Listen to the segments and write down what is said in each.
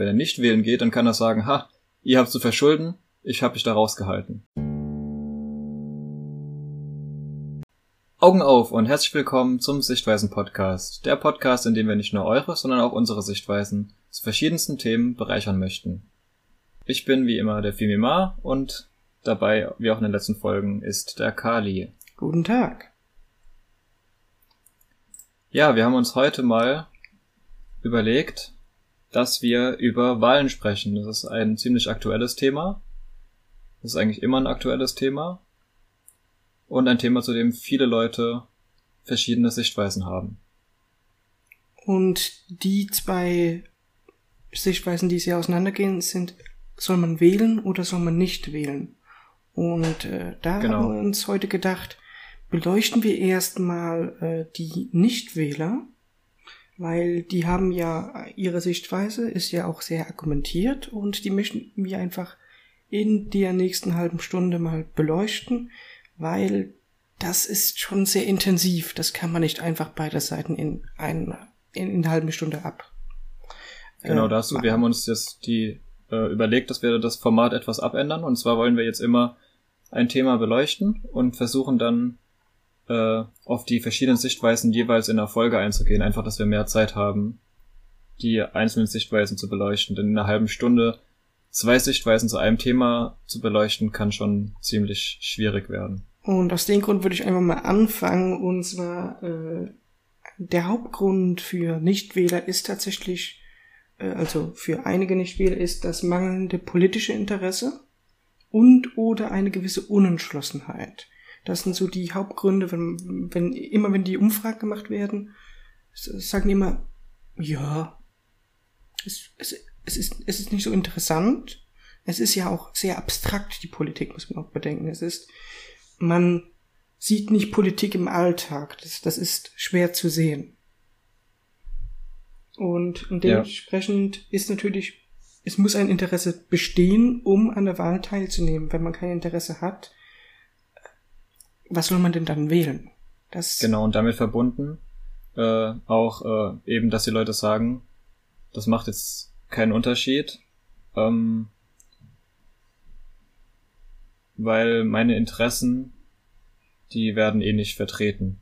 wenn er nicht wählen geht, dann kann er sagen, ha, ihr habt zu verschulden, ich habe mich da rausgehalten. Augen auf und herzlich willkommen zum Sichtweisen-Podcast. Der Podcast, in dem wir nicht nur eure, sondern auch unsere Sichtweisen zu verschiedensten Themen bereichern möchten. Ich bin wie immer der Fimimar und dabei, wie auch in den letzten Folgen, ist der Kali. Guten Tag. Ja, wir haben uns heute mal überlegt, dass wir über Wahlen sprechen. Das ist ein ziemlich aktuelles Thema. Das ist eigentlich immer ein aktuelles Thema und ein Thema, zu dem viele Leute verschiedene Sichtweisen haben. Und die zwei Sichtweisen, die sehr auseinandergehen, sind, soll man wählen oder soll man nicht wählen? Und äh, da genau. haben wir uns heute gedacht, beleuchten wir erstmal äh, die Nichtwähler, weil die haben ja ihre Sichtweise, ist ja auch sehr argumentiert und die möchten wir einfach in der nächsten halben Stunde mal beleuchten, weil das ist schon sehr intensiv. Das kann man nicht einfach beide Seiten in, ein, in, in einer halben Stunde ab. Genau, äh, dazu. Wir haben uns jetzt die äh, überlegt, dass wir das Format etwas abändern. Und zwar wollen wir jetzt immer ein Thema beleuchten und versuchen dann äh, auf die verschiedenen Sichtweisen jeweils in der Folge einzugehen. Einfach, dass wir mehr Zeit haben, die einzelnen Sichtweisen zu beleuchten. Denn in einer halben Stunde zwei Sichtweisen zu einem Thema zu beleuchten, kann schon ziemlich schwierig werden. Und aus dem Grund würde ich einfach mal anfangen. Und zwar äh, der Hauptgrund für Nichtwähler ist tatsächlich, äh, also für einige Nichtwähler ist das mangelnde politische Interesse und oder eine gewisse Unentschlossenheit. Das sind so die Hauptgründe, wenn, wenn immer wenn die Umfragen gemacht werden, sagen die immer, ja, es, es, es, ist, es ist nicht so interessant. Es ist ja auch sehr abstrakt, die Politik, muss man auch bedenken. Es ist, man sieht nicht Politik im Alltag. Das, das ist schwer zu sehen. Und, dementsprechend ja. ist natürlich, es muss ein Interesse bestehen, um an der Wahl teilzunehmen. Wenn man kein Interesse hat, was soll man denn dann wählen? Das genau, und damit verbunden äh, auch äh, eben, dass die Leute sagen, das macht jetzt keinen Unterschied, ähm, weil meine Interessen, die werden eh nicht vertreten.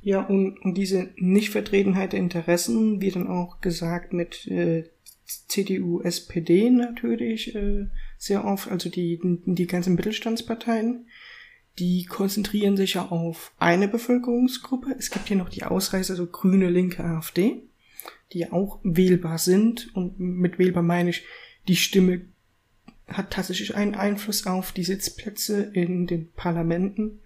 Ja, und, und diese Nichtvertretenheit der Interessen wird dann auch gesagt mit äh, CDU, SPD natürlich äh, sehr oft, also die, die ganzen Mittelstandsparteien, die konzentrieren sich ja auf eine Bevölkerungsgruppe. Es gibt hier noch die Ausreißer, so Grüne, Linke, AfD, die auch wählbar sind. Und mit wählbar meine ich, die Stimme hat tatsächlich einen Einfluss auf die Sitzplätze in den Parlamenten.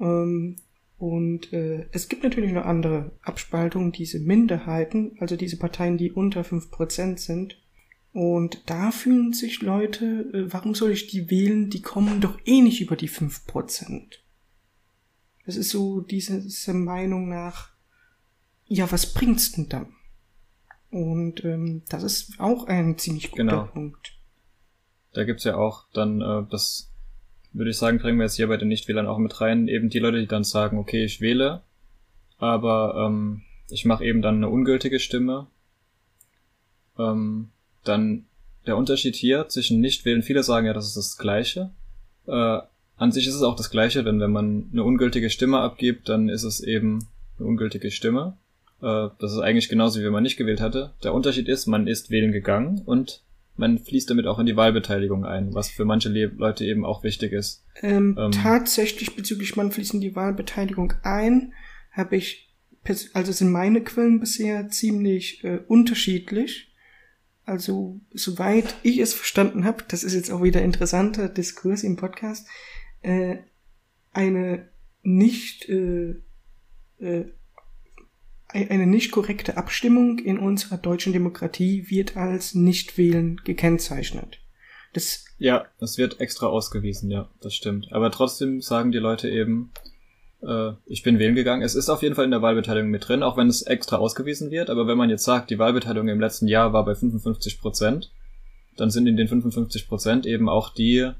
Ähm, und äh, es gibt natürlich noch andere Abspaltungen, diese Minderheiten, also diese Parteien, die unter fünf Prozent sind. Und da fühlen sich Leute, äh, warum soll ich die wählen? Die kommen doch eh nicht über die fünf Prozent. Das ist so diese, diese Meinung nach, ja, was bringt's denn dann? Und ähm, das ist auch ein ziemlich guter genau. Punkt. Da gibt's ja auch dann, äh, das würde ich sagen, bringen wir jetzt hier bei den Nichtwählern auch mit rein, eben die Leute, die dann sagen, okay, ich wähle, aber ähm, ich mache eben dann eine ungültige Stimme. Ähm, dann der Unterschied hier zwischen Nichtwählen, viele sagen ja, das ist das Gleiche. Äh, an sich ist es auch das Gleiche, denn wenn man eine ungültige Stimme abgibt, dann ist es eben eine ungültige Stimme. Äh, das ist eigentlich genauso, wie wenn man nicht gewählt hatte. Der Unterschied ist, man ist wählen gegangen und man fließt damit auch in die Wahlbeteiligung ein, was für manche Le Leute eben auch wichtig ist. Ähm, ähm, tatsächlich bezüglich man fließt in die Wahlbeteiligung ein, habe ich, also sind meine Quellen bisher ziemlich äh, unterschiedlich. Also, soweit ich es verstanden habe, das ist jetzt auch wieder interessanter Diskurs im Podcast, äh, eine nicht äh, äh, eine nicht korrekte Abstimmung in unserer deutschen Demokratie wird als Nichtwählen gekennzeichnet. Das ja, das wird extra ausgewiesen, ja, das stimmt. Aber trotzdem sagen die Leute eben, äh, ich bin wählen gegangen. Es ist auf jeden Fall in der Wahlbeteiligung mit drin, auch wenn es extra ausgewiesen wird. Aber wenn man jetzt sagt, die Wahlbeteiligung im letzten Jahr war bei 55 Prozent, dann sind in den 55 Prozent eben auch die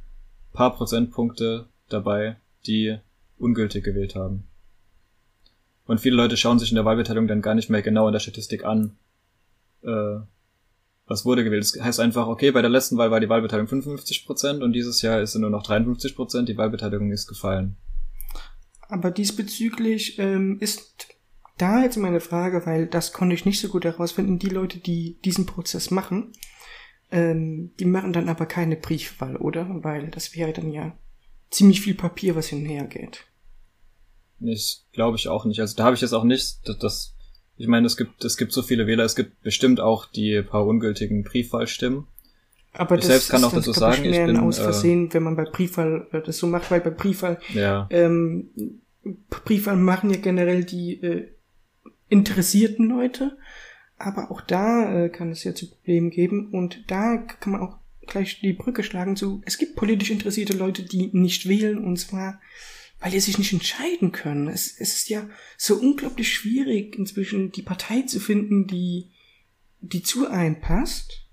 paar Prozentpunkte dabei, die ungültig gewählt haben. Und viele Leute schauen sich in der Wahlbeteiligung dann gar nicht mehr genau in der Statistik an, äh, was wurde gewählt. Das heißt einfach, okay, bei der letzten Wahl war die Wahlbeteiligung 55 Prozent und dieses Jahr ist sie nur noch 53 Prozent, die Wahlbeteiligung ist gefallen. Aber diesbezüglich ähm, ist da jetzt meine Frage, weil das konnte ich nicht so gut herausfinden, die Leute, die diesen Prozess machen, ähm, die machen dann aber keine Briefwahl, oder? Weil das wäre dann ja ziemlich viel Papier, was hinher geht. Ich glaube ich auch nicht. Also da habe ich jetzt auch nicht, das ich meine, es gibt, es gibt so viele Wähler, es gibt bestimmt auch die paar ungültigen Briefwahlstimmen. Aber ich das selbst kann auch dazu sagen, ich bin aus äh, Versehen, äh, wenn man bei Briefwahl äh, das so macht, weil bei Briefwahl ja. ähm, Briefwahl machen ja generell die äh, interessierten Leute, aber auch da äh, kann es ja zu Problemen geben und da kann man auch gleich die Brücke schlagen zu, es gibt politisch interessierte Leute, die nicht wählen und zwar weil die sich nicht entscheiden können. Es, es ist ja so unglaublich schwierig, inzwischen die Partei zu finden, die, die zu einem passt.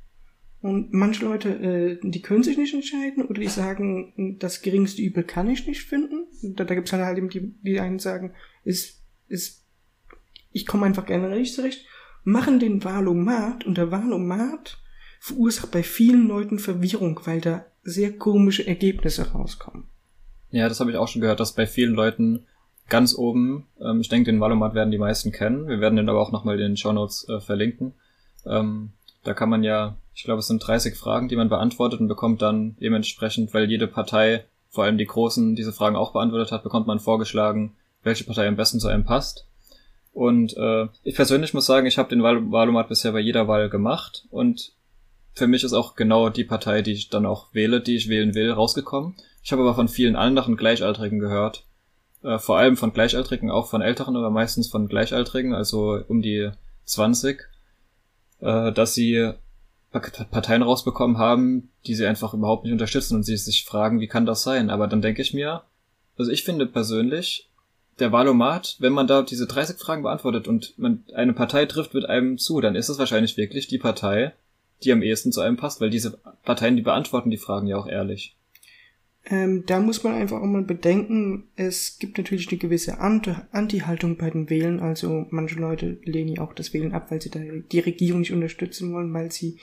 Und manche Leute, äh, die können sich nicht entscheiden oder die sagen, das geringste Übel kann ich nicht finden. Da, da gibt es halt eben die, die einen sagen, ist, ist, ich komme einfach generell nicht zurecht, machen den Wahlomat und der Wahlomat verursacht bei vielen Leuten Verwirrung, weil da sehr komische Ergebnisse rauskommen. Ja, das habe ich auch schon gehört, dass bei vielen Leuten ganz oben, ähm, ich denke, den Valomat werden die meisten kennen. Wir werden den aber auch nochmal in den Show Notes äh, verlinken. Ähm, da kann man ja, ich glaube, es sind 30 Fragen, die man beantwortet und bekommt dann dementsprechend, weil jede Partei, vor allem die Großen, diese Fragen auch beantwortet hat, bekommt man vorgeschlagen, welche Partei am besten zu einem passt. Und äh, ich persönlich muss sagen, ich habe den Wahlomat bisher bei jeder Wahl gemacht und für mich ist auch genau die Partei, die ich dann auch wähle, die ich wählen will, rausgekommen. Ich habe aber von vielen anderen Gleichaltrigen gehört. Äh, vor allem von Gleichaltrigen, auch von Älteren, aber meistens von Gleichaltrigen, also um die 20, äh, dass sie Parteien rausbekommen haben, die sie einfach überhaupt nicht unterstützen und sie sich fragen, wie kann das sein? Aber dann denke ich mir, also ich finde persönlich, der Wahlomat, wenn man da diese 30 Fragen beantwortet und man eine Partei trifft mit einem zu, dann ist es wahrscheinlich wirklich die Partei, die am ehesten zu einem passt, weil diese Parteien, die beantworten die Fragen ja auch ehrlich. Ähm, da muss man einfach auch mal bedenken, es gibt natürlich eine gewisse Anti-Haltung bei den Wählen. Also manche Leute lehnen ja auch das Wählen ab, weil sie da die Regierung nicht unterstützen wollen, weil sie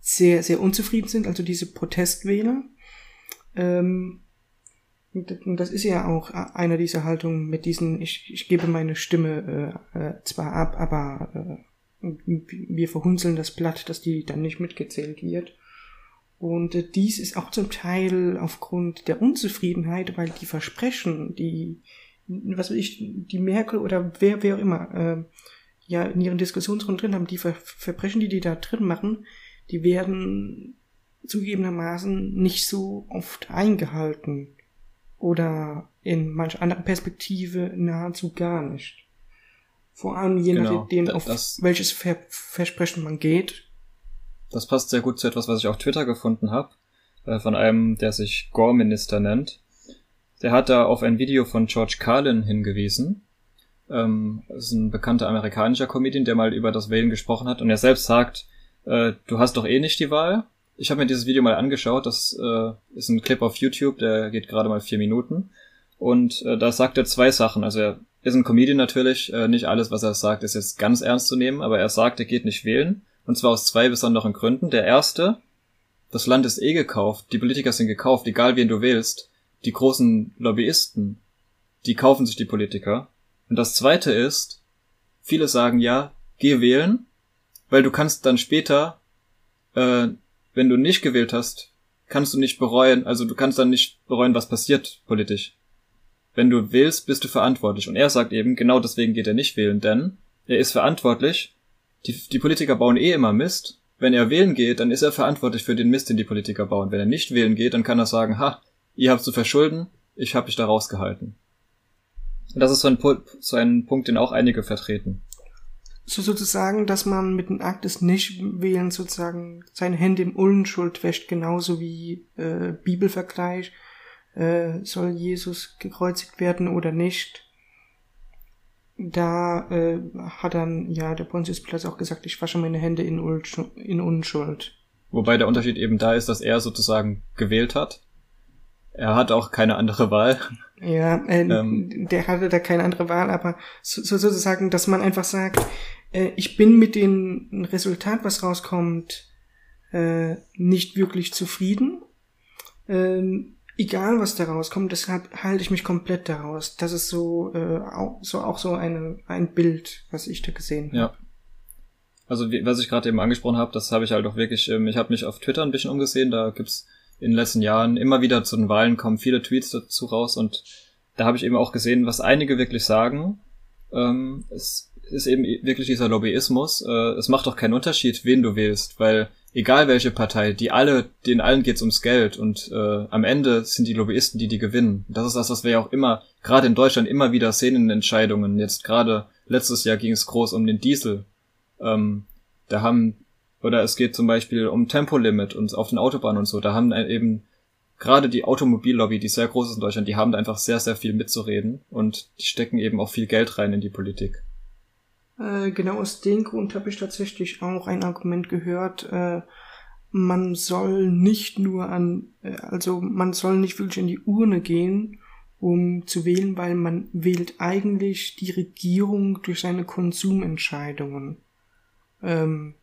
sehr, sehr unzufrieden sind. Also diese Protestwähler. Ähm, das ist ja auch einer dieser Haltungen mit diesen, ich, ich gebe meine Stimme äh, äh, zwar ab, aber äh, wir verhunzeln das Blatt, dass die dann nicht mitgezählt wird. Und äh, dies ist auch zum Teil aufgrund der Unzufriedenheit, weil die Versprechen, die, was weiß ich, die Merkel oder wer, wer auch immer, äh, ja in ihren Diskussionsrunden drin haben, die Ver Versprechen, die die da drin machen, die werden zugegebenermaßen nicht so oft eingehalten. Oder in manch anderer Perspektive nahezu gar nicht. Vor allem je genau, nachdem, auf welches Ver Versprechen man geht, das passt sehr gut zu etwas, was ich auf Twitter gefunden habe, äh, von einem, der sich Gore-Minister nennt. Der hat da auf ein Video von George Carlin hingewiesen. Ähm, das ist ein bekannter amerikanischer Comedian, der mal über das Wählen gesprochen hat. Und er selbst sagt, äh, du hast doch eh nicht die Wahl. Ich habe mir dieses Video mal angeschaut. Das äh, ist ein Clip auf YouTube, der geht gerade mal vier Minuten. Und da sagt er zwei Sachen. Also er ist ein Comedian natürlich. Nicht alles, was er sagt, ist jetzt ganz ernst zu nehmen. Aber er sagt, er geht nicht wählen. Und zwar aus zwei besonderen Gründen. Der erste, das Land ist eh gekauft, die Politiker sind gekauft, egal wen du wählst. Die großen Lobbyisten, die kaufen sich die Politiker. Und das zweite ist, viele sagen ja, geh wählen, weil du kannst dann später, äh, wenn du nicht gewählt hast, kannst du nicht bereuen, also du kannst dann nicht bereuen, was passiert politisch. Wenn du wählst, bist du verantwortlich. Und er sagt eben, genau deswegen geht er nicht wählen, denn er ist verantwortlich die, die Politiker bauen eh immer Mist. Wenn er wählen geht, dann ist er verantwortlich für den Mist, den die Politiker bauen. Wenn er nicht wählen geht, dann kann er sagen, ha, ihr habt zu verschulden, ich habe mich da rausgehalten. Und das ist so ein, so ein Punkt, den auch einige vertreten. So sozusagen, dass man mit dem Akt des Nichtwählens sozusagen seine Hände im Unschuld wäscht, genauso wie äh, Bibelvergleich, äh, soll Jesus gekreuzigt werden oder nicht da äh, hat dann ja der Pontius Pilatus auch gesagt, ich wasche meine Hände in, in Unschuld. Wobei der Unterschied eben da ist, dass er sozusagen gewählt hat. Er hat auch keine andere Wahl. Ja, äh, ähm, der hatte da keine andere Wahl, aber so, so sozusagen, dass man einfach sagt, äh, ich bin mit dem Resultat, was rauskommt, äh, nicht wirklich zufrieden. Ähm, egal was daraus kommt, deshalb halte ich mich komplett daraus. Das ist so, äh, auch, so auch so eine, ein Bild, was ich da gesehen habe. Ja. Also wie, was ich gerade eben angesprochen habe, das habe ich halt auch wirklich, ähm, ich habe mich auf Twitter ein bisschen umgesehen, da gibt's in den letzten Jahren immer wieder zu den Wahlen kommen viele Tweets dazu raus und da habe ich eben auch gesehen, was einige wirklich sagen. Ähm, es ist eben wirklich dieser Lobbyismus. Äh, es macht doch keinen Unterschied, wen du wählst, weil egal welche Partei, die alle, denen allen geht's ums Geld und äh, am Ende sind die Lobbyisten, die die gewinnen. Das ist das, was wir ja auch immer, gerade in Deutschland, immer wieder sehen in Entscheidungen. Jetzt gerade letztes Jahr ging es groß um den Diesel. Ähm, da haben, oder es geht zum Beispiel um Tempolimit und auf den Autobahnen und so, da haben eben gerade die Automobillobby, die sehr groß ist in Deutschland, die haben da einfach sehr, sehr viel mitzureden und die stecken eben auch viel Geld rein in die Politik. Äh, genau aus dem Grund habe ich tatsächlich auch ein Argument gehört, äh, man soll nicht nur an, äh, also man soll nicht wirklich in die Urne gehen, um zu wählen, weil man wählt eigentlich die Regierung durch seine Konsumentscheidungen. Ähm,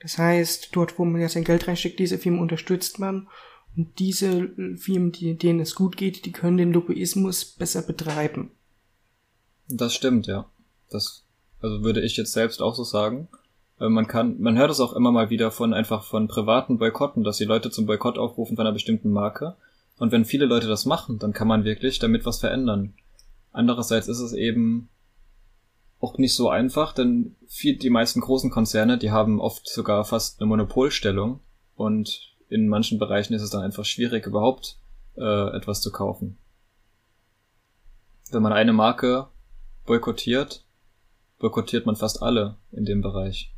das heißt, dort, wo man ja sein Geld reinsteckt, diese Firmen unterstützt man und diese Firmen, die, denen es gut geht, die können den Lobbyismus besser betreiben. Das stimmt, ja. Das also würde ich jetzt selbst auch so sagen. Äh, man kann, man hört es auch immer mal wieder von einfach von privaten Boykotten, dass die Leute zum Boykott aufrufen von einer bestimmten Marke. Und wenn viele Leute das machen, dann kann man wirklich damit was verändern. Andererseits ist es eben auch nicht so einfach, denn viel, die meisten großen Konzerne, die haben oft sogar fast eine Monopolstellung und in manchen Bereichen ist es dann einfach schwierig, überhaupt äh, etwas zu kaufen. Wenn man eine Marke boykottiert, boykottiert man fast alle in dem Bereich.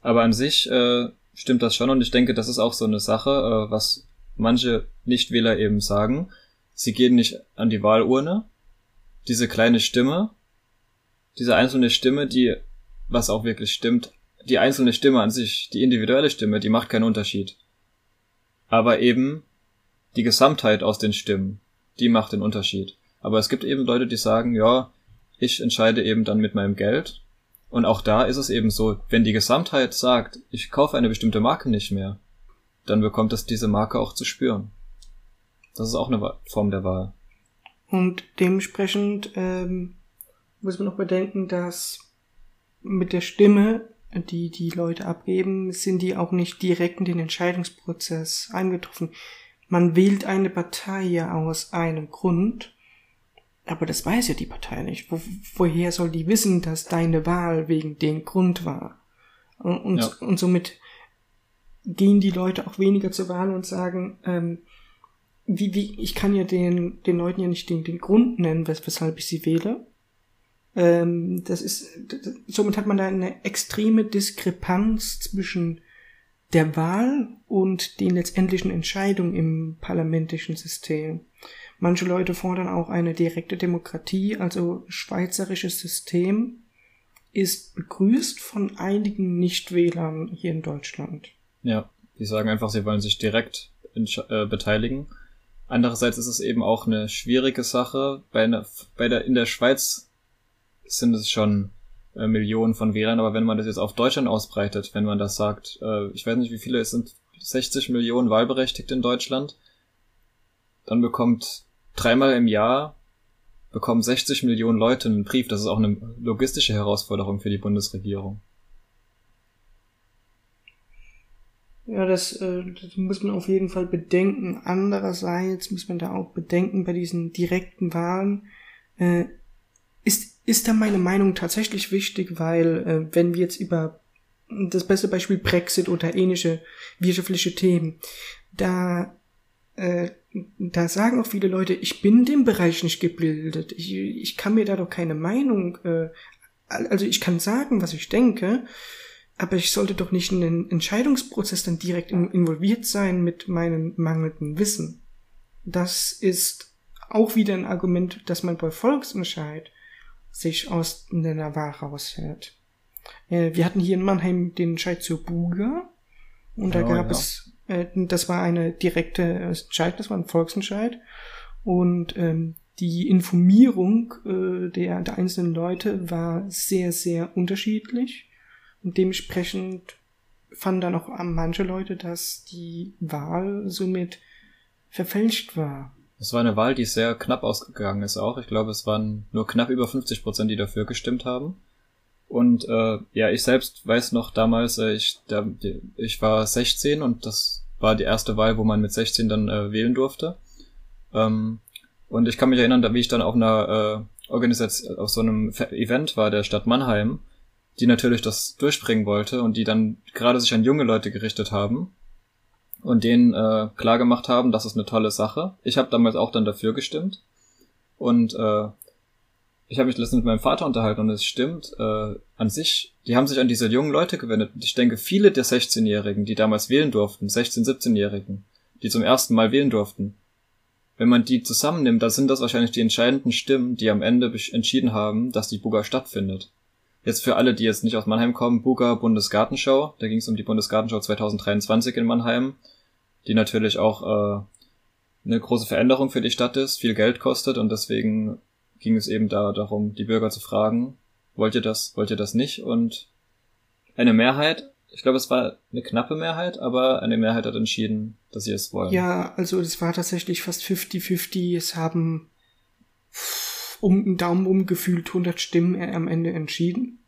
Aber an sich äh, stimmt das schon und ich denke, das ist auch so eine Sache, äh, was manche Nichtwähler eben sagen. Sie gehen nicht an die Wahlurne. Diese kleine Stimme, diese einzelne Stimme, die, was auch wirklich stimmt, die einzelne Stimme an sich, die individuelle Stimme, die macht keinen Unterschied. Aber eben die Gesamtheit aus den Stimmen, die macht den Unterschied. Aber es gibt eben Leute, die sagen, ja, ich entscheide eben dann mit meinem Geld. Und auch da ist es eben so, wenn die Gesamtheit sagt, ich kaufe eine bestimmte Marke nicht mehr, dann bekommt es diese Marke auch zu spüren. Das ist auch eine Form der Wahl. Und dementsprechend ähm, muss man noch bedenken, dass mit der Stimme, die die Leute abgeben, sind die auch nicht direkt in den Entscheidungsprozess eingetroffen. Man wählt eine Partei ja aus einem Grund aber das weiß ja die Partei nicht. Wo, woher soll die wissen, dass deine Wahl wegen dem Grund war? Und, und, ja. und somit gehen die Leute auch weniger zur Wahl und sagen, ähm, wie, wie, ich kann ja den, den Leuten ja nicht den, den Grund nennen, wes weshalb ich sie wähle. Ähm, das ist, das, somit hat man da eine extreme Diskrepanz zwischen der Wahl und den letztendlichen Entscheidungen im parlamentischen System. Manche Leute fordern auch eine direkte Demokratie, also schweizerisches System ist begrüßt von einigen Nichtwählern hier in Deutschland. Ja, die sagen einfach, sie wollen sich direkt äh, beteiligen. Andererseits ist es eben auch eine schwierige Sache. Bei, einer, bei der, in der Schweiz sind es schon äh, Millionen von Wählern, aber wenn man das jetzt auf Deutschland ausbreitet, wenn man das sagt, äh, ich weiß nicht, wie viele es sind, 60 Millionen Wahlberechtigte in Deutschland, dann bekommt dreimal im Jahr bekommen 60 Millionen Leute einen Brief. Das ist auch eine logistische Herausforderung für die Bundesregierung. Ja, das, äh, das muss man auf jeden Fall bedenken. Andererseits muss man da auch bedenken, bei diesen direkten Wahlen äh, ist, ist da meine Meinung tatsächlich wichtig, weil äh, wenn wir jetzt über das beste Beispiel Brexit oder ähnliche wirtschaftliche Themen, da äh, da sagen auch viele Leute, ich bin in dem Bereich nicht gebildet. Ich, ich kann mir da doch keine Meinung, äh, also ich kann sagen, was ich denke, aber ich sollte doch nicht in den Entscheidungsprozess dann direkt in, involviert sein mit meinem mangelnden Wissen. Das ist auch wieder ein Argument, dass man bei Volksentscheid sich aus der Wahl raushält. Äh, wir hatten hier in Mannheim den Entscheid zur Buga und da oh, gab ja. es äh, das war eine direkte Entscheid, das war ein Volksentscheid. Und ähm, die Informierung äh, der, der einzelnen Leute war sehr, sehr unterschiedlich. Und dementsprechend fanden dann auch manche Leute, dass die Wahl somit verfälscht war. Es war eine Wahl, die sehr knapp ausgegangen ist auch. Ich glaube, es waren nur knapp über 50 Prozent, die dafür gestimmt haben. Und äh, ja, ich selbst weiß noch damals, äh, ich, da, ich war 16 und das war die erste Wahl, wo man mit 16 dann äh, wählen durfte. Ähm, und ich kann mich erinnern, wie ich dann auf einer äh, Organisation, auf so einem Event war der Stadt Mannheim, die natürlich das durchbringen wollte und die dann gerade sich an junge Leute gerichtet haben und denen äh, klar gemacht haben, das ist eine tolle Sache. Ich habe damals auch dann dafür gestimmt und äh, ich habe mich letztens mit meinem Vater unterhalten und es stimmt, äh, an sich, die haben sich an diese jungen Leute gewendet. Ich denke, viele der 16-Jährigen, die damals wählen durften, 16-, 17-Jährigen, die zum ersten Mal wählen durften, wenn man die zusammennimmt, dann sind das wahrscheinlich die entscheidenden Stimmen, die am Ende entschieden haben, dass die Buga stattfindet. Jetzt für alle, die jetzt nicht aus Mannheim kommen, Buga Bundesgartenschau, da ging es um die Bundesgartenschau 2023 in Mannheim, die natürlich auch äh, eine große Veränderung für die Stadt ist, viel Geld kostet und deswegen ging es eben da darum, die Bürger zu fragen, wollt ihr das, wollt ihr das nicht? Und eine Mehrheit, ich glaube, es war eine knappe Mehrheit, aber eine Mehrheit hat entschieden, dass sie es wollen. Ja, also es war tatsächlich fast 50-50. Es haben um einen Daumen umgefühlt 100 Stimmen am Ende entschieden.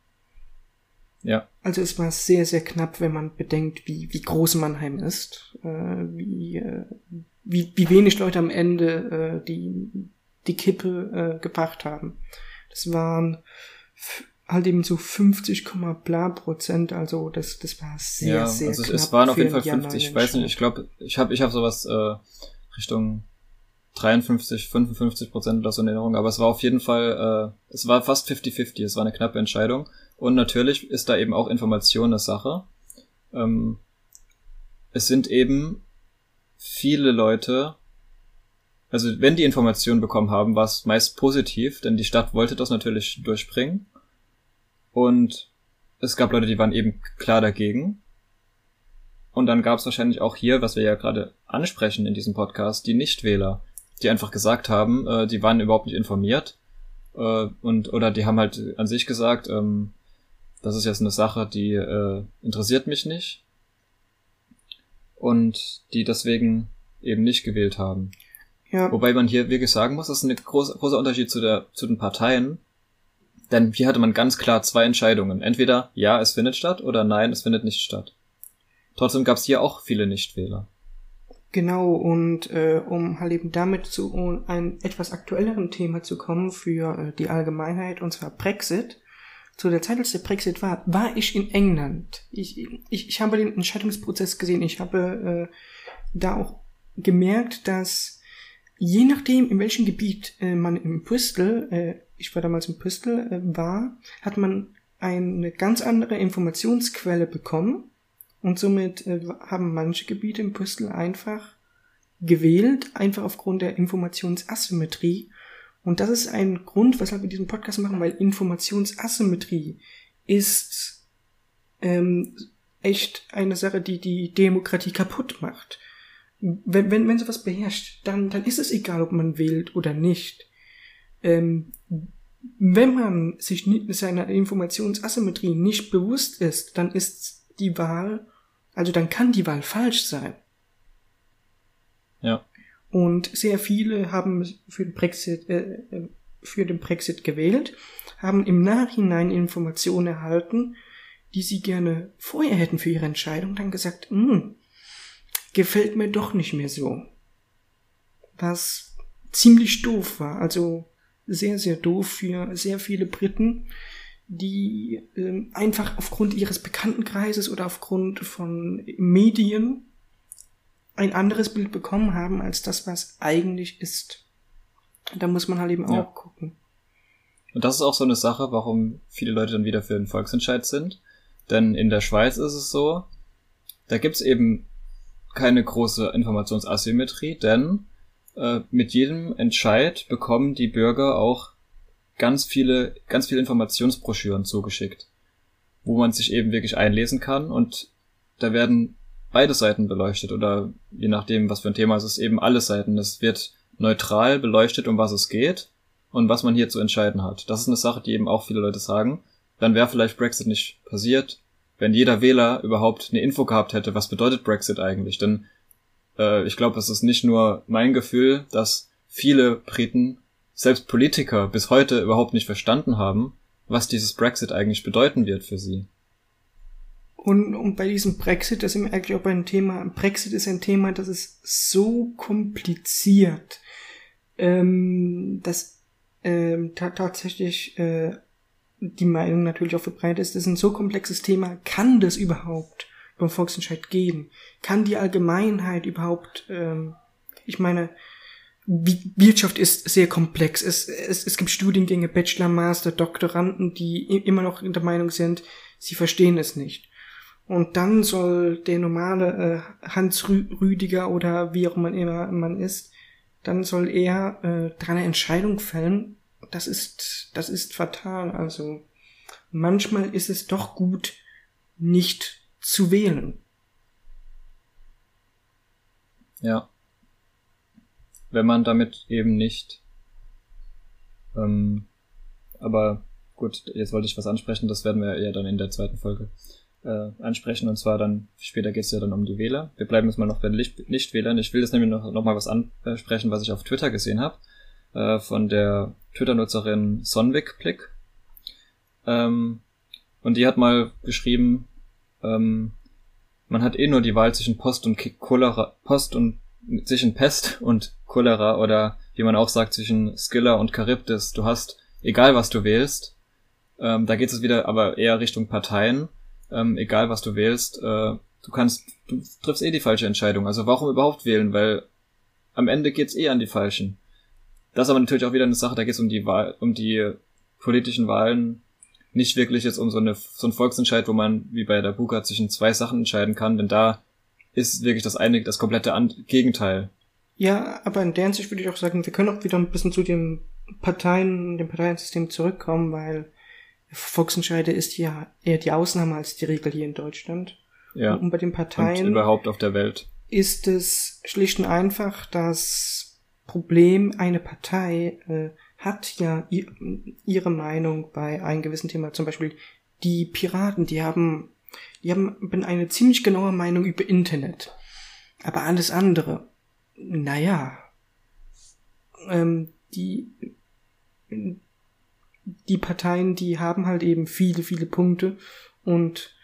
Ja. Also es war sehr, sehr knapp, wenn man bedenkt, wie, wie groß Mannheim ist, äh, wie, äh, wie, wie wenig Leute am Ende äh, die die Kippe äh, gebracht haben. Das waren halt eben so 50, bla Prozent, also das, das war sehr, ja, sehr also knapp es waren auf jeden Fall 50, ich weiß nicht, ich glaube, ich habe ich hab sowas äh, Richtung 53, 55 Prozent oder so in Erinnerung, aber es war auf jeden Fall, äh, es war fast 50-50, es war eine knappe Entscheidung und natürlich ist da eben auch Information eine Sache. Ähm, es sind eben viele Leute, also wenn die Informationen bekommen haben, war es meist positiv, denn die Stadt wollte das natürlich durchbringen. Und es gab Leute, die waren eben klar dagegen. Und dann gab es wahrscheinlich auch hier, was wir ja gerade ansprechen in diesem Podcast, die Nichtwähler, die einfach gesagt haben, äh, die waren überhaupt nicht informiert äh, und oder die haben halt an sich gesagt, ähm, das ist jetzt eine Sache, die äh, interessiert mich nicht und die deswegen eben nicht gewählt haben. Ja. Wobei man hier wirklich sagen muss, das ist ein großer, großer Unterschied zu, der, zu den Parteien. Denn hier hatte man ganz klar zwei Entscheidungen. Entweder ja, es findet statt oder nein, es findet nicht statt. Trotzdem gab es hier auch viele Nichtwähler. Genau, und äh, um halt eben damit zu einem etwas aktuelleren Thema zu kommen für äh, die Allgemeinheit, und zwar Brexit. Zu der Zeit, als der Brexit war, war ich in England. Ich, ich, ich habe den Entscheidungsprozess gesehen. Ich habe äh, da auch gemerkt, dass je nachdem, in welchem Gebiet äh, man im Bristol, äh, ich war damals in Bristol, äh, war, hat man eine ganz andere Informationsquelle bekommen und somit äh, haben manche Gebiete im Bristol einfach gewählt, einfach aufgrund der Informationsasymmetrie. Und das ist ein Grund, weshalb wir diesen Podcast machen, weil Informationsasymmetrie ist ähm, echt eine Sache, die die Demokratie kaputt macht wenn, wenn, wenn sowas beherrscht, dann, dann ist es egal, ob man wählt oder nicht. Ähm, wenn man sich seiner Informationsasymmetrie nicht bewusst ist, dann ist die Wahl, also dann kann die Wahl falsch sein. Ja. Und sehr viele haben für den Brexit, äh, für den Brexit gewählt, haben im Nachhinein Informationen erhalten, die sie gerne vorher hätten für ihre Entscheidung, dann gesagt, hm, gefällt mir doch nicht mehr so. Was ziemlich doof war, also sehr, sehr doof für sehr viele Briten, die äh, einfach aufgrund ihres Bekanntenkreises oder aufgrund von Medien ein anderes Bild bekommen haben als das, was eigentlich ist. Da muss man halt eben ja. auch gucken. Und das ist auch so eine Sache, warum viele Leute dann wieder für den Volksentscheid sind. Denn in der Schweiz ist es so, da gibt's eben keine große Informationsasymmetrie, denn äh, mit jedem Entscheid bekommen die Bürger auch ganz viele, ganz viele Informationsbroschüren zugeschickt, wo man sich eben wirklich einlesen kann und da werden beide Seiten beleuchtet oder je nachdem, was für ein Thema es ist, eben alle Seiten. Es wird neutral beleuchtet, um was es geht und was man hier zu entscheiden hat. Das ist eine Sache, die eben auch viele Leute sagen. Dann wäre vielleicht Brexit nicht passiert, wenn jeder Wähler überhaupt eine Info gehabt hätte, was bedeutet Brexit eigentlich. Denn äh, ich glaube, es ist nicht nur mein Gefühl, dass viele Briten, selbst Politiker, bis heute überhaupt nicht verstanden haben, was dieses Brexit eigentlich bedeuten wird für sie. Und, und bei diesem Brexit, das wir eigentlich auch einem Thema, Brexit ist ein Thema, das ist so kompliziert, ähm, dass ähm, ta tatsächlich äh, die Meinung natürlich auch verbreitet ist, das ist ein so komplexes Thema, kann das überhaupt beim Volksentscheid geben? Kann die Allgemeinheit überhaupt, ähm, ich meine, Wirtschaft ist sehr komplex. Es, es, es gibt Studiengänge, Bachelor, Master, Doktoranden, die immer noch in der Meinung sind, sie verstehen es nicht. Und dann soll der normale äh, Hans Rüdiger oder wie auch man immer man ist, dann soll er äh, dran eine Entscheidung fällen. Das ist, das ist fatal. Also manchmal ist es doch gut, nicht zu wählen. Ja. Wenn man damit eben nicht. Ähm, aber gut, jetzt wollte ich was ansprechen, das werden wir ja dann in der zweiten Folge äh, ansprechen. Und zwar dann, später geht es ja dann um die Wähler. Wir bleiben jetzt mal noch bei den Nichtwählern. Ich will das nämlich noch, noch mal was ansprechen, was ich auf Twitter gesehen habe. Äh, von der Twitter-Nutzerin Sonwig-Blick. Ähm, und die hat mal geschrieben, ähm, man hat eh nur die Wahl zwischen Post und Cholera, Post und zwischen Pest und Cholera oder wie man auch sagt zwischen Skiller und Charybdis. Du hast, egal was du wählst, ähm, da geht es wieder aber eher Richtung Parteien ähm, egal was du wählst, äh, du kannst, du triffst eh die falsche Entscheidung. Also warum überhaupt wählen? Weil am Ende geht's eh an die Falschen. Das ist aber natürlich auch wieder eine Sache, da geht's um die Wahl, um die politischen Wahlen, nicht wirklich jetzt um so eine so ein Volksentscheid, wo man wie bei der Buka zwischen zwei Sachen entscheiden kann, denn da ist wirklich das eine das komplette Gegenteil. Ja, aber in der Hinsicht würde ich auch sagen, wir können auch wieder ein bisschen zu dem Parteien, dem Parteiensystem zurückkommen, weil Volksentscheide ist ja eher die Ausnahme als die Regel hier in Deutschland. Ja. Und bei den Parteien. Und überhaupt auf der Welt. Ist es schlicht und einfach das Problem, eine Partei äh, hat ja ihre Meinung bei einem gewissen Thema. Zum Beispiel die Piraten, die haben, die haben eine ziemlich genaue Meinung über Internet. Aber alles andere, naja, ähm, die, die Parteien, die haben halt eben viele, viele Punkte und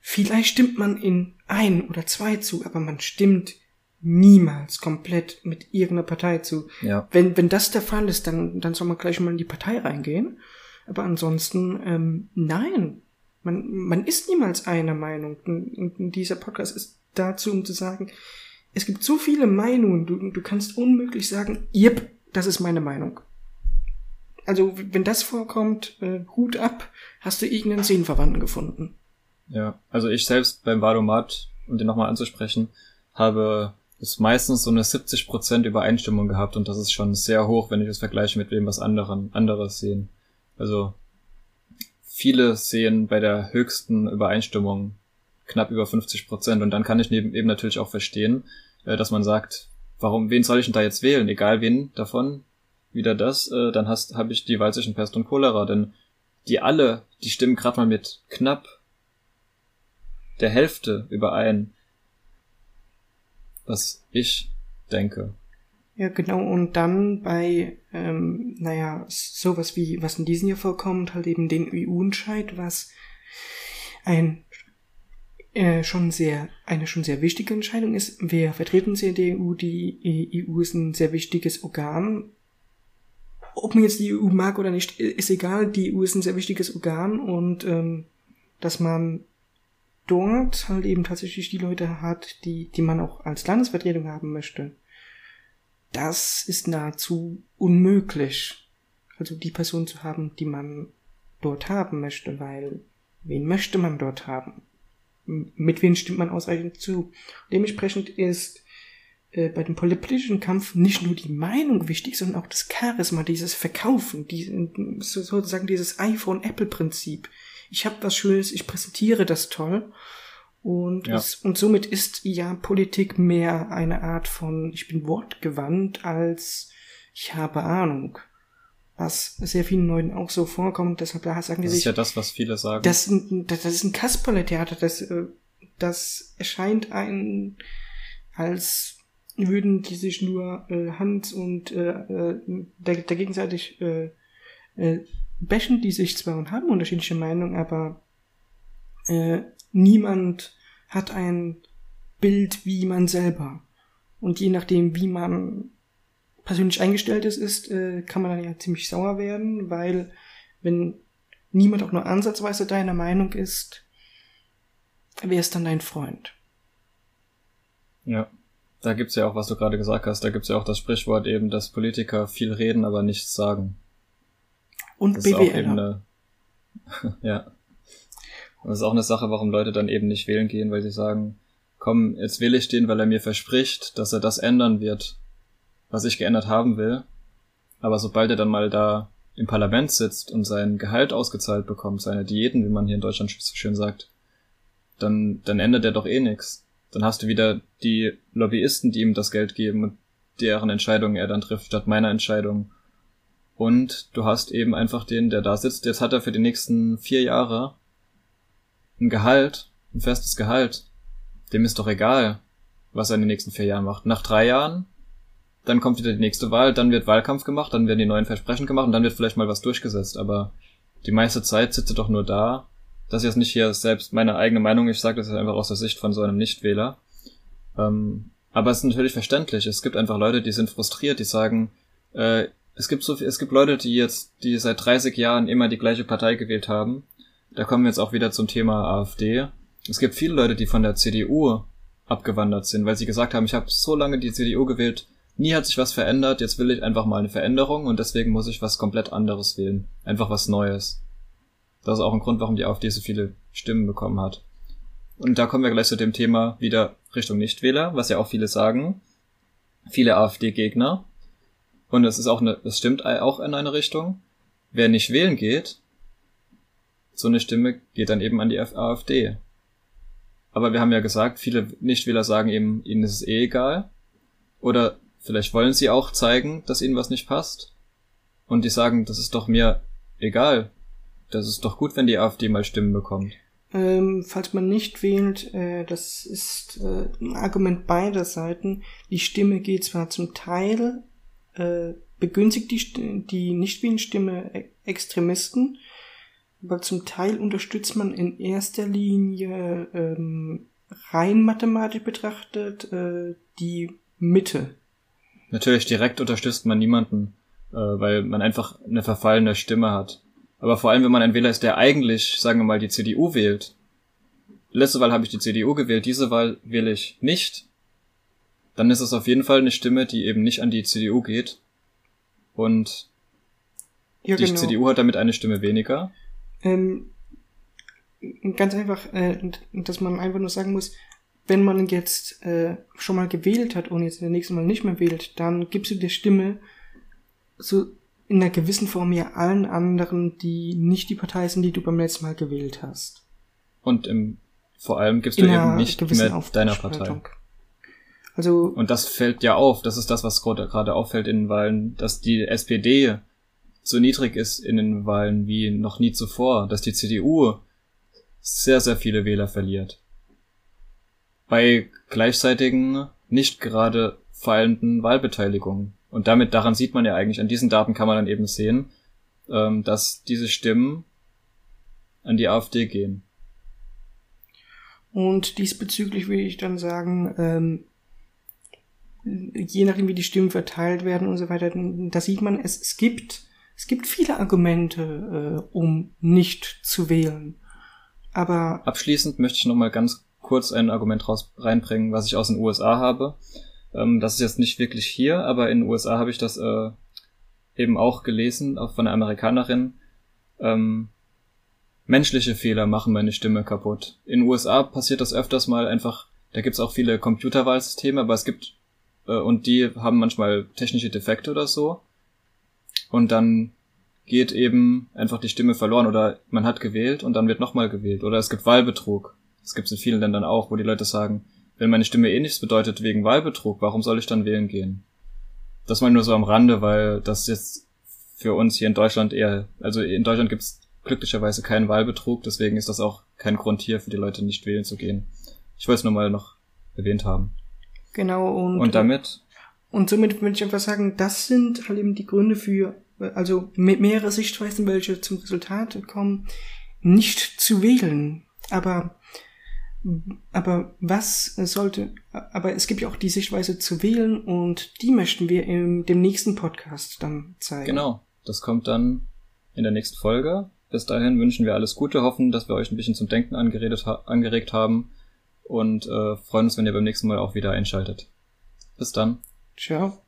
vielleicht stimmt man in ein oder zwei zu, aber man stimmt niemals komplett mit irgendeiner Partei zu. Ja. Wenn, wenn das der Fall ist, dann, dann soll man gleich mal in die Partei reingehen. Aber ansonsten, ähm, nein. Man, man ist niemals einer Meinung. Und dieser Podcast ist dazu, um zu sagen, es gibt so viele Meinungen, du, du kannst unmöglich sagen, yep, das ist meine Meinung. Also, wenn das vorkommt, äh, Hut ab, hast du irgendeinen Seelenverwandten gefunden. Ja, also ich selbst beim Vadomat, um den nochmal anzusprechen, habe es meistens so eine 70% Übereinstimmung gehabt und das ist schon sehr hoch, wenn ich das vergleiche mit dem, was anderen, anderes sehen. Also viele sehen bei der höchsten Übereinstimmung knapp über 50% und dann kann ich eben natürlich auch verstehen, äh, dass man sagt, warum, wen soll ich denn da jetzt wählen? Egal wen davon, wieder das, äh, dann hast habe ich die Wahl zwischen Pest und Cholera, denn die alle, die stimmen gerade mal mit knapp der Hälfte überein, was ich denke. Ja, genau, und dann bei, ähm, naja, sowas wie, was in diesem Jahr vorkommt, halt eben den EU-Entscheid, was ein äh, schon sehr, eine schon sehr wichtige Entscheidung ist. Wer vertreten sie in der EU? Die EU ist ein sehr wichtiges Organ, ob man jetzt die EU mag oder nicht, ist egal. Die EU ist ein sehr wichtiges Organ und ähm, dass man dort halt eben tatsächlich die Leute hat, die, die man auch als Landesvertretung haben möchte. Das ist nahezu unmöglich. Also die Person zu haben, die man dort haben möchte, weil wen möchte man dort haben? Mit wem stimmt man ausreichend zu? Dementsprechend ist äh, bei dem politischen Kampf nicht nur die Meinung wichtig, sondern auch das Charisma, dieses Verkaufen, die, sozusagen dieses iPhone-Apple-Prinzip. Ich habe was Schönes, ich präsentiere das toll. Und, ja. es, und somit ist ja Politik mehr eine Art von, ich bin wortgewandt, als ich habe Ahnung. was sehr vielen Leuten auch so vorkommt. Deshalb da sagen die sich. Das ist ja das, was viele sagen. Das, das, das ist ein Kasperle-Theater. Das, äh, das erscheint ein, als würden die sich nur äh, Hand und äh, äh, der, der gegenseitig äh, äh, bashen, die sich zwar und haben unterschiedliche Meinungen, aber äh, niemand hat ein Bild wie man selber. Und je nachdem, wie man persönlich eingestellt ist, ist äh, kann man dann ja ziemlich sauer werden, weil wenn niemand auch nur ansatzweise deiner Meinung ist, wer ist dann dein Freund? Ja, da gibt's ja auch, was du gerade gesagt hast, da gibt's ja auch das Sprichwort eben, dass Politiker viel reden, aber nichts sagen. Und das BWL. Eine, ja. Und das ist auch eine Sache, warum Leute dann eben nicht wählen gehen, weil sie sagen, komm, jetzt wähle ich den, weil er mir verspricht, dass er das ändern wird, was ich geändert haben will. Aber sobald er dann mal da im Parlament sitzt und sein Gehalt ausgezahlt bekommt, seine Diäten, wie man hier in Deutschland so schön sagt, dann, dann ändert er doch eh nix. Dann hast du wieder die Lobbyisten, die ihm das Geld geben und deren Entscheidungen er dann trifft, statt meiner Entscheidung. Und du hast eben einfach den, der da sitzt, jetzt hat er für die nächsten vier Jahre ein Gehalt, ein festes Gehalt. Dem ist doch egal, was er in den nächsten vier Jahren macht. Nach drei Jahren dann kommt wieder die nächste Wahl, dann wird Wahlkampf gemacht, dann werden die neuen Versprechen gemacht und dann wird vielleicht mal was durchgesetzt. Aber die meiste Zeit sitzt doch nur da. Das ist jetzt nicht hier selbst meine eigene Meinung, ich sage das jetzt einfach aus der Sicht von so einem Nichtwähler. Ähm, aber es ist natürlich verständlich. Es gibt einfach Leute, die sind frustriert, die sagen, äh, es gibt so viel, es gibt Leute, die jetzt, die seit 30 Jahren immer die gleiche Partei gewählt haben. Da kommen wir jetzt auch wieder zum Thema AfD. Es gibt viele Leute, die von der CDU abgewandert sind, weil sie gesagt haben, ich habe so lange die CDU gewählt, nie hat sich was verändert, jetzt will ich einfach mal eine Veränderung und deswegen muss ich was komplett anderes wählen. Einfach was Neues. Das ist auch ein Grund, warum die AfD so viele Stimmen bekommen hat. Und da kommen wir gleich zu dem Thema wieder Richtung Nichtwähler, was ja auch viele sagen. Viele AfD-Gegner. Und es ist auch eine, es stimmt auch in eine Richtung. Wer nicht wählen geht, so eine Stimme geht dann eben an die AfD. Aber wir haben ja gesagt, viele Nichtwähler sagen eben, ihnen ist es eh egal. Oder Vielleicht wollen sie auch zeigen, dass ihnen was nicht passt. Und die sagen, das ist doch mir egal. Das ist doch gut, wenn die AfD mal Stimmen bekommt. Ähm, falls man nicht wählt, äh, das ist äh, ein Argument beider Seiten. Die Stimme geht zwar zum Teil, äh, begünstigt die, die Nichtwählenstimme e-, Extremisten, aber zum Teil unterstützt man in erster Linie ähm, rein mathematisch betrachtet äh, die Mitte Natürlich direkt unterstützt man niemanden, äh, weil man einfach eine verfallene Stimme hat. Aber vor allem, wenn man ein Wähler ist, der eigentlich, sagen wir mal, die CDU wählt. Letzte Wahl habe ich die CDU gewählt, diese Wahl wähle ich nicht. Dann ist es auf jeden Fall eine Stimme, die eben nicht an die CDU geht. Und ja, die genau. CDU hat damit eine Stimme weniger. Ähm, ganz einfach, äh, dass man einfach nur sagen muss, wenn man jetzt äh, schon mal gewählt hat und jetzt das nächste Mal nicht mehr wählt, dann gibst du der Stimme so in einer gewissen Form ja allen anderen, die nicht die Partei sind, die du beim letzten Mal gewählt hast. Und im, vor allem gibst du eben nicht mehr deiner Partei. Also und das fällt ja auf, das ist das, was gerade auffällt in den Wahlen, dass die SPD so niedrig ist in den Wahlen wie noch nie zuvor, dass die CDU sehr, sehr viele Wähler verliert bei gleichzeitigen, nicht gerade fallenden Wahlbeteiligungen. Und damit, daran sieht man ja eigentlich, an diesen Daten kann man dann eben sehen, ähm, dass diese Stimmen an die AfD gehen. Und diesbezüglich würde ich dann sagen, ähm, je nachdem wie die Stimmen verteilt werden und so weiter, da sieht man, es, es gibt, es gibt viele Argumente, äh, um nicht zu wählen. Aber abschließend möchte ich noch mal ganz kurz ein Argument raus reinbringen, was ich aus den USA habe. Ähm, das ist jetzt nicht wirklich hier, aber in den USA habe ich das äh, eben auch gelesen, auch von einer Amerikanerin. Ähm, menschliche Fehler machen meine Stimme kaputt. In den USA passiert das öfters mal einfach, da gibt's auch viele Computerwahlsysteme, aber es gibt, und die haben manchmal technische Defekte oder so. Und dann geht eben einfach die Stimme verloren oder man hat gewählt und dann wird nochmal gewählt oder es gibt Wahlbetrug. Das gibt es in vielen Ländern auch, wo die Leute sagen, wenn meine Stimme eh nichts bedeutet wegen Wahlbetrug, warum soll ich dann wählen gehen? Das mal nur so am Rande, weil das jetzt für uns hier in Deutschland eher, also in Deutschland gibt's glücklicherweise keinen Wahlbetrug, deswegen ist das auch kein Grund hier für die Leute nicht wählen zu gehen. Ich wollte es nur mal noch erwähnt haben. Genau, und, Und damit, und somit würde ich einfach sagen, das sind halt eben die Gründe für, also me- mehrere Sichtweisen, welche zum Resultat kommen, nicht zu wählen. Aber, aber was sollte, aber es gibt ja auch die Sichtweise zu wählen und die möchten wir im dem nächsten Podcast dann zeigen. genau, das kommt dann in der nächsten Folge. Bis dahin wünschen wir alles Gute, hoffen, dass wir euch ein bisschen zum Denken angeredet, angeregt haben und äh, freuen uns, wenn ihr beim nächsten Mal auch wieder einschaltet. Bis dann. Ciao.